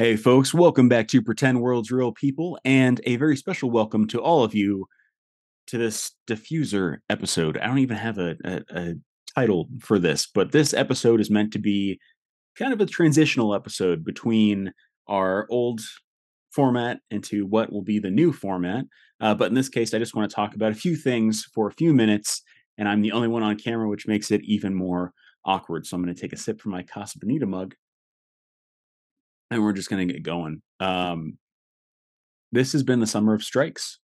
Hey, folks, welcome back to Pretend World's Real People, and a very special welcome to all of you to this diffuser episode. I don't even have a, a, a, title for this, but this episode is meant to be kind of a transitional episode between our old format into what will be the new format. Uh, but in this case, I just want to talk about a few things for a few minutes, and I'm the only one on camera, which makes it even more awkward. So I'm going to take a sip from my Casa Bonita mug and we're just going to get going. Um, this has been the summer of strikes.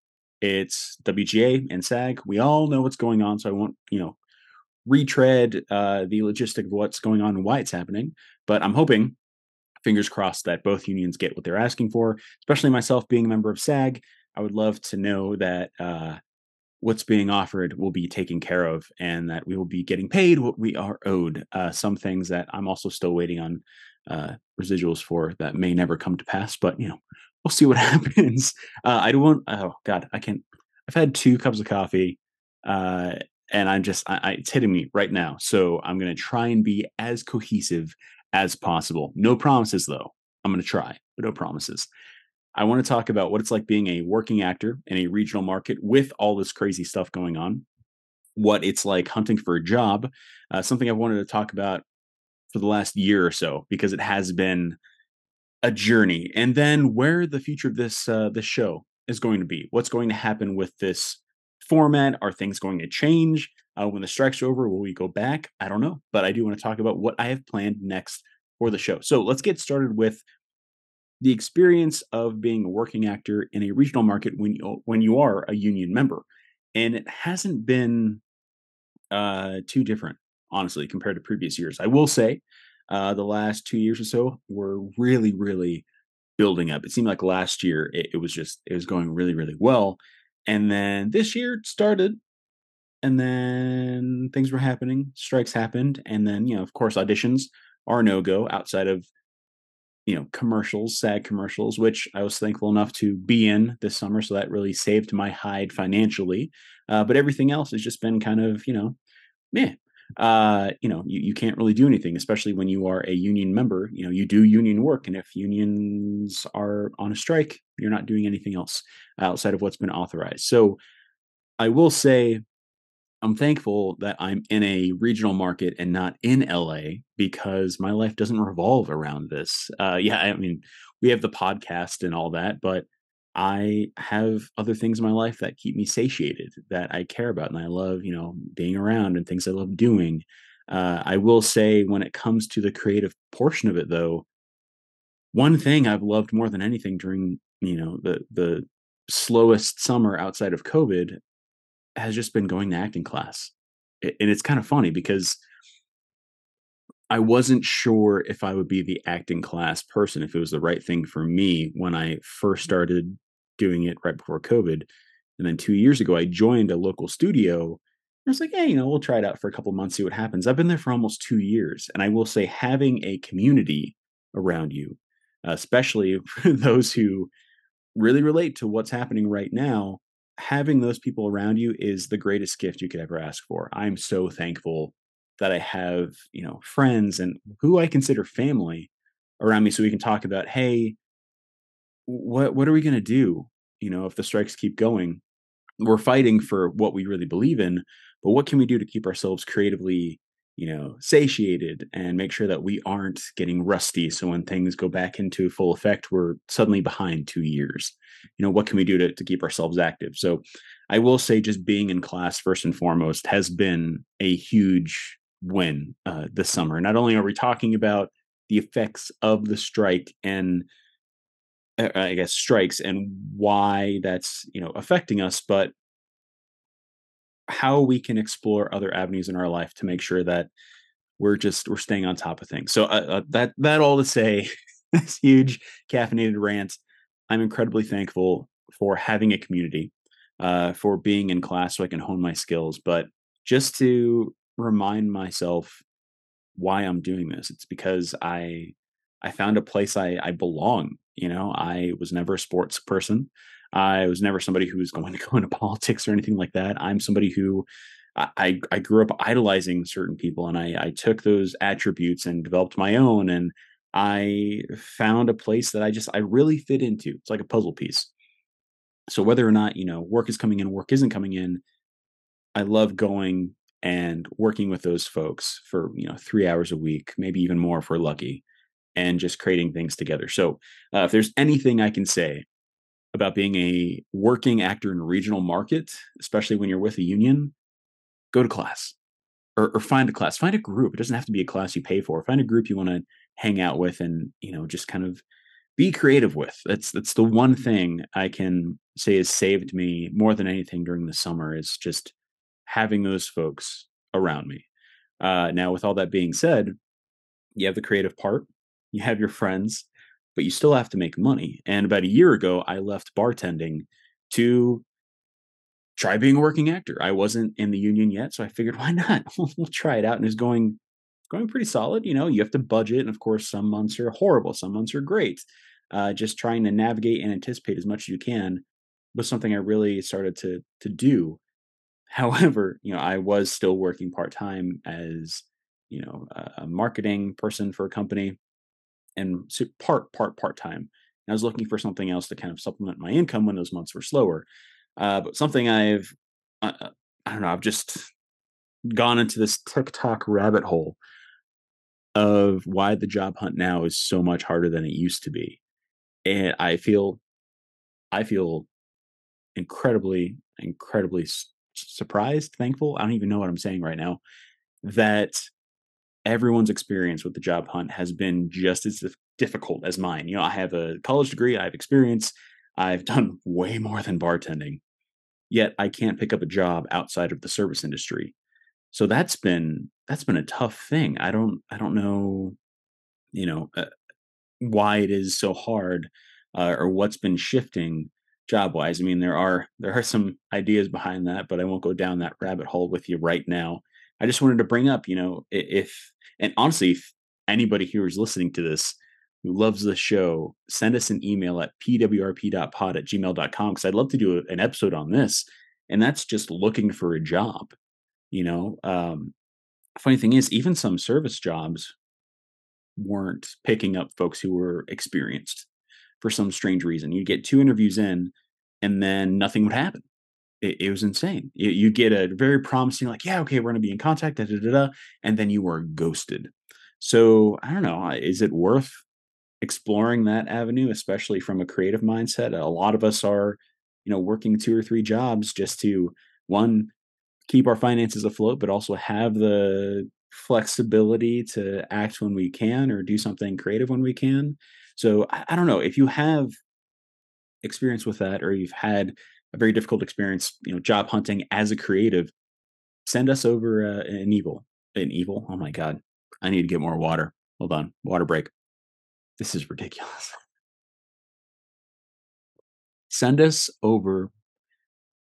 It's WGA and SAG. We all know what's going on, so I won't, you know, retread uh, the logistic of what's going on and why it's happening. But I'm hoping, fingers crossed, that both unions get what they're asking for. Especially myself being a member of SAG, I would love to know that uh, what's being offered will be taken care of, and that we will be getting paid what we are owed. Uh, some things that I'm also still waiting on uh, residuals for that may never come to pass. But you know, we'll see what happens. Uh, I don't want. Oh God, I can't. I've had two cups of coffee, uh, and I'm just. I, I, it's hitting me right now. So I'm going to try and be as cohesive as possible. No promises though. I'm going to try, but no promises. I want to talk about what it's like being a working actor in a regional market with all this crazy stuff going on. What it's like hunting for a job. Uh, something I've wanted to talk about for the last year or so because it has been a journey. And then where the future of this uh, this show is going to be. What's going to happen with this format? Are things going to change uh, when the strike's over? Will we go back? I don't know, but I do want to talk about what I have planned next for the show. So let's get started with the experience of being a working actor in a regional market when you when you are a union member, and it hasn't been uh, too different honestly, compared to previous years. I will say uh, the last two years or so were really, really building up. It seemed like last year it, it was just, it was going really, really well. And then this year started and then things were happening strikes happened and then you know of course auditions are no go outside of you know commercials SAG commercials which i was thankful enough to be in this summer so that really saved my hide financially uh, but everything else has just been kind of you know meh uh, you know, you, you can't really do anything, especially when you are a union member. You know, you do union work, and if unions are on a strike, you're not doing anything else outside of what's been authorized. So, I will say, I'm thankful that I'm in a regional market and not in LA because my life doesn't revolve around this. Uh, yeah, I mean, we have the podcast and all that, but I have other things in my life that keep me satiated, that I care about, and I love, you know, being around and things I love doing. Uh, I will say, when it comes to the creative portion of it, though, one thing I've loved more than anything during, you know, the the slowest summer outside of COVID has just been going to acting class, and it's kind of funny because I wasn't sure if I would be the acting class person, if it was the right thing for me when I first mm-hmm. started doing it right before COVID. And then two years ago, I joined a local studio. I was like, hey, you know, we'll try it out for a couple months, see what happens. I've been there for almost two years. And I will say, having a community around you, especially those who really relate to what's happening right now, having those people around you is the greatest gift you could ever ask for. I'm so thankful that I have, you know, friends and who I consider family around me so we can talk about, hey, what what are we going to do, you know, if the strikes keep going? We're fighting for what we really believe in, but what can we do to keep ourselves creatively, you know, satiated and make sure that we aren't getting rusty so when things go back into full effect we're suddenly behind 2 years. You know, what can we do to to keep ourselves active? So I will say just being in class first and foremost has been a huge win uh, this summer. Not only are we talking about the effects of the strike and uh, I guess strikes and why that's you know affecting us, but how we can explore other avenues in our life to make sure that we're just we're staying on top of things. So uh, uh, that that all to say, this huge caffeinated rant. I'm incredibly thankful for having a community, uh, for being in class so I can hone my skills, but just to remind myself why I'm doing this. It's because I I found a place I I belong. You know, I was never a sports person. I was never somebody who was going to go into politics or anything like that. I'm somebody who I, I grew up idolizing certain people and I, I took those attributes and developed my own. And I found a place that I just I really fit into. It's like a puzzle piece. So whether or not, you know, work is coming in, work isn't coming in, I love going and working with those folks for, you know, 3 hours a week, maybe even more if we're lucky, and just creating things together. So, uh, if there's anything I can say about being a working actor in a regional market, especially when you're with a union, go to class or, or find a class, find a group. It doesn't have to be a class you pay for. Find a group you want to hang out with and, you know, just kind of be creative with. That's that's the one thing I can say has saved me more than anything during the summer is just having those folks around me. Uh, now, with all that being said, you have the creative part, you have your friends, but you still have to make money. And about a year ago, I left bartending to try being a working actor. I wasn't in the union yet, so I figured why not? we'll try it out. And it's going going pretty solid. You know, you have to budget, and of course, some months are horrible, some months are great. Uh, just trying to navigate and anticipate as much as you can was something I really started to to do. However, you know, I was still working part time as you know a, marketing person for a company, and part part part time. I was looking for something else to kind of supplement my income when those months were slower. Uh, but something I've uh, uh I don't know I've just gone into this TikTok rabbit hole of why the job hunt now is so much harder than it used to be. And I feel I feel incredibly incredibly surprised, thankful, I don't even know what I'm saying right now, that everyone's experience with the job hunt has been just as difficult as mine. You know, I have a college degree, I have experience, I've done way more than bartending. Yet I can't pick up a job outside of the service industry. So that's been that's been a tough thing. I don't I don't know, you know, uh, why it is so hard uh, or what's been shifting job wise. I mean, there are there are some ideas behind that, but I won't go down that rabbit hole with you right now. I just wanted to bring up, you know, if and honestly, if anybody here is listening to this who loves the show, send us an email at pwrp.pod at gmail.com because I'd love to do an episode on this. And that's just looking for a job. You know, um, funny thing is, even some service jobs weren't picking up folks who were experienced for some strange reason. You get two interviews in, and then nothing would happen. It, it was insane. You, you, get a very promising, like, yeah, okay, we're going to be in contact, da, da, da, da, and then you were ghosted. So I don't know. Is it worth exploring that avenue, especially from a creative mindset? A lot of us are, you know, working two or three jobs just to one keep our finances afloat, but also have the flexibility to act when we can or do something creative when we can. So I, I don't know if you have experience with that or you've had a very difficult experience, you know, job hunting as a creative, send us over uh, an evil. An evil? Oh my god. I need to get more water. Hold on. Water break. This is ridiculous. Send us over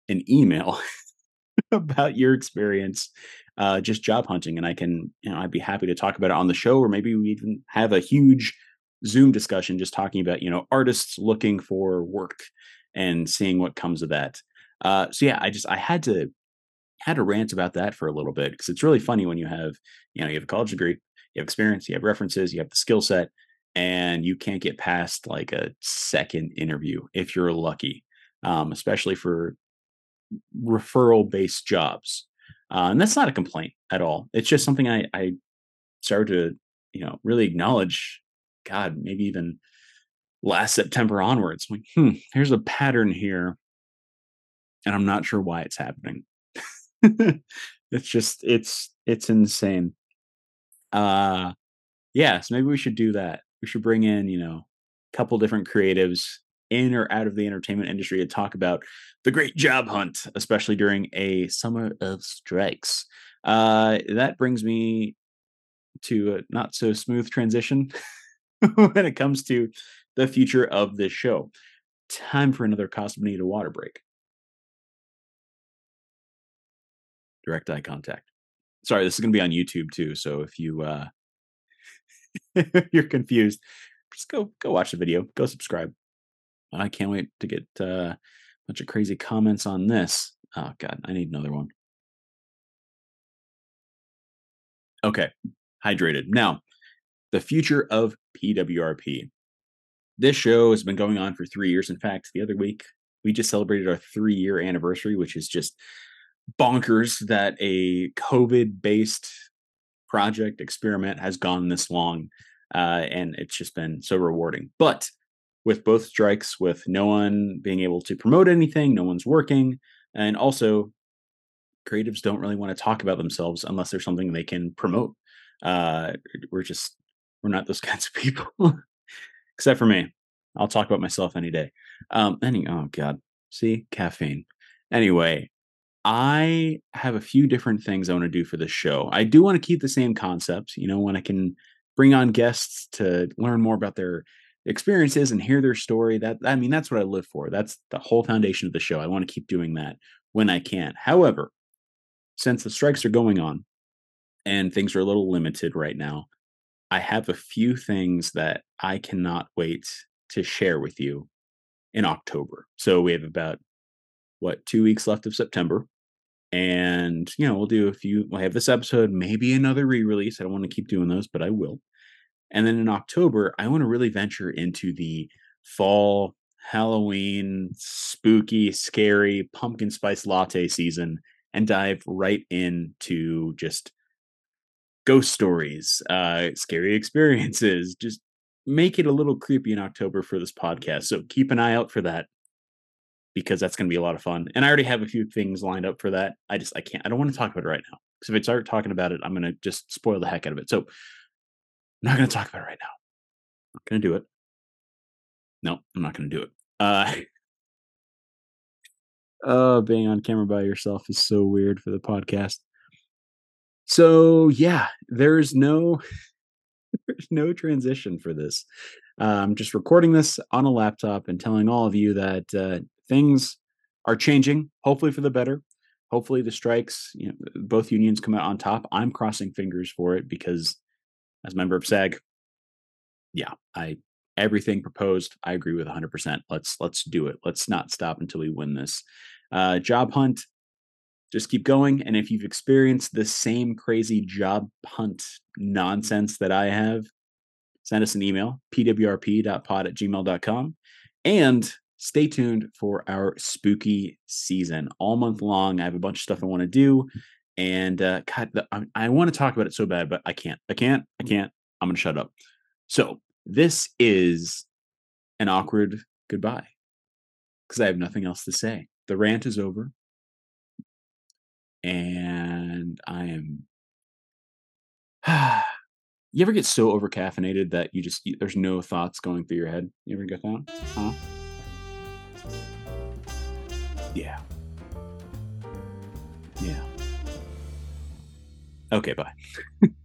an email about your experience uh, just job hunting, and I can, you know, I'd be happy to talk about it on the show, or maybe we even have a huge Zoom discussion just talking about, you know, artists looking for work and seeing what comes of that. Uh, so yeah, I just I had to had to rant about that for a little bit because it's really funny when you have, you know, you have a college degree, you have experience, you have references, you have the skill set, and you can't get past like a second interview if you're lucky, um, especially for referral based jobs. Uh, and that's not a complaint at all. It's just something I, I started to, you know, really acknowledge. God, maybe even last September onwards. like, hmm, there's a pattern here, and I'm not sure why it's happening. it's just it's it's insane. Uh yeah, so maybe we should do that. We should bring in, you know, a couple different creatives in or out of the entertainment industry to talk about the great job hunt, especially during a summer of strikes. Uh, that brings me to a not so smooth transition when it comes to the future of this show. Time for another cost of need a water break. Direct eye contact. Sorry, this is going to be on YouTube too. So if you uh, you're confused, just go go watch the video. Go subscribe. I can't wait to get uh, a bunch of crazy comments on this. Oh god, I need another one. Okay, hydrated. Now, the future of PWRP. This show has been going on for three years. In fact, the other week we just celebrated our three year anniversary, which is just bonkers that a COVID based project experiment has gone this long. Uh, and it's just been so rewarding. But with both strikes, with no one being able to promote anything, no one's working, and also creatives don't really want to talk about themselves unless there's something they can promote. Uh, we're just we're not those kinds of people, except for me. I'll talk about myself any day. Um, any oh god, see caffeine. Anyway, I have a few different things I want to do for this show. I do want to keep the same concepts. You know, when I can bring on guests to learn more about their experiences and hear their story. That I mean, that's what I live for. That's the whole foundation of the show. I want to keep doing that when I can. However, since the strikes are going on and things are a little limited right now, I have a few things that I cannot wait to share with you in October. So we have about what two weeks left of September. And you know, we'll do a few. We'll have this episode, maybe another re-release. I don't want to keep doing those, but I will. And then in October, I want to really venture into the fall, Halloween, spooky, scary pumpkin spice latte season and dive right into just ghost stories, uh, scary experiences, just make it a little creepy in October for this podcast. So keep an eye out for that because that's going to be a lot of fun. And I already have a few things lined up for that. I just, I can't, I don't want to talk about it right now. Because if I start talking about it, I'm going to just spoil the heck out of it. So I'm not going to talk about it right now. I'm not going to do it. No, I'm not going to do it. Uh, uh, being on camera by yourself is so weird for the podcast. So yeah, there's no there's no transition for this. Uh, I'm just recording this on a laptop and telling all of you that uh, things are changing, hopefully for the better. Hopefully the strikes, you know, both unions come out on top. I'm crossing fingers for it because as a member of SAG, yeah, I everything proposed, I agree with 100%. Let's let's do it. Let's not stop until we win this. Uh, job hunt, just keep going. And if you've experienced the same crazy job hunt nonsense that I have, send us an email, pwrp.pod at gmail.com. And stay tuned for our spooky season all month long. I have a bunch of stuff I want to do. And uh, God, the, I, I want to talk about it so bad, but I can't. I can't. I can't. I'm going to shut up. So this is an awkward goodbye because I have nothing else to say. The rant is over, and I am. you ever get so over caffeinated that you just there's no thoughts going through your head? You ever get that? Huh? Yeah. Yeah. Okay, bye.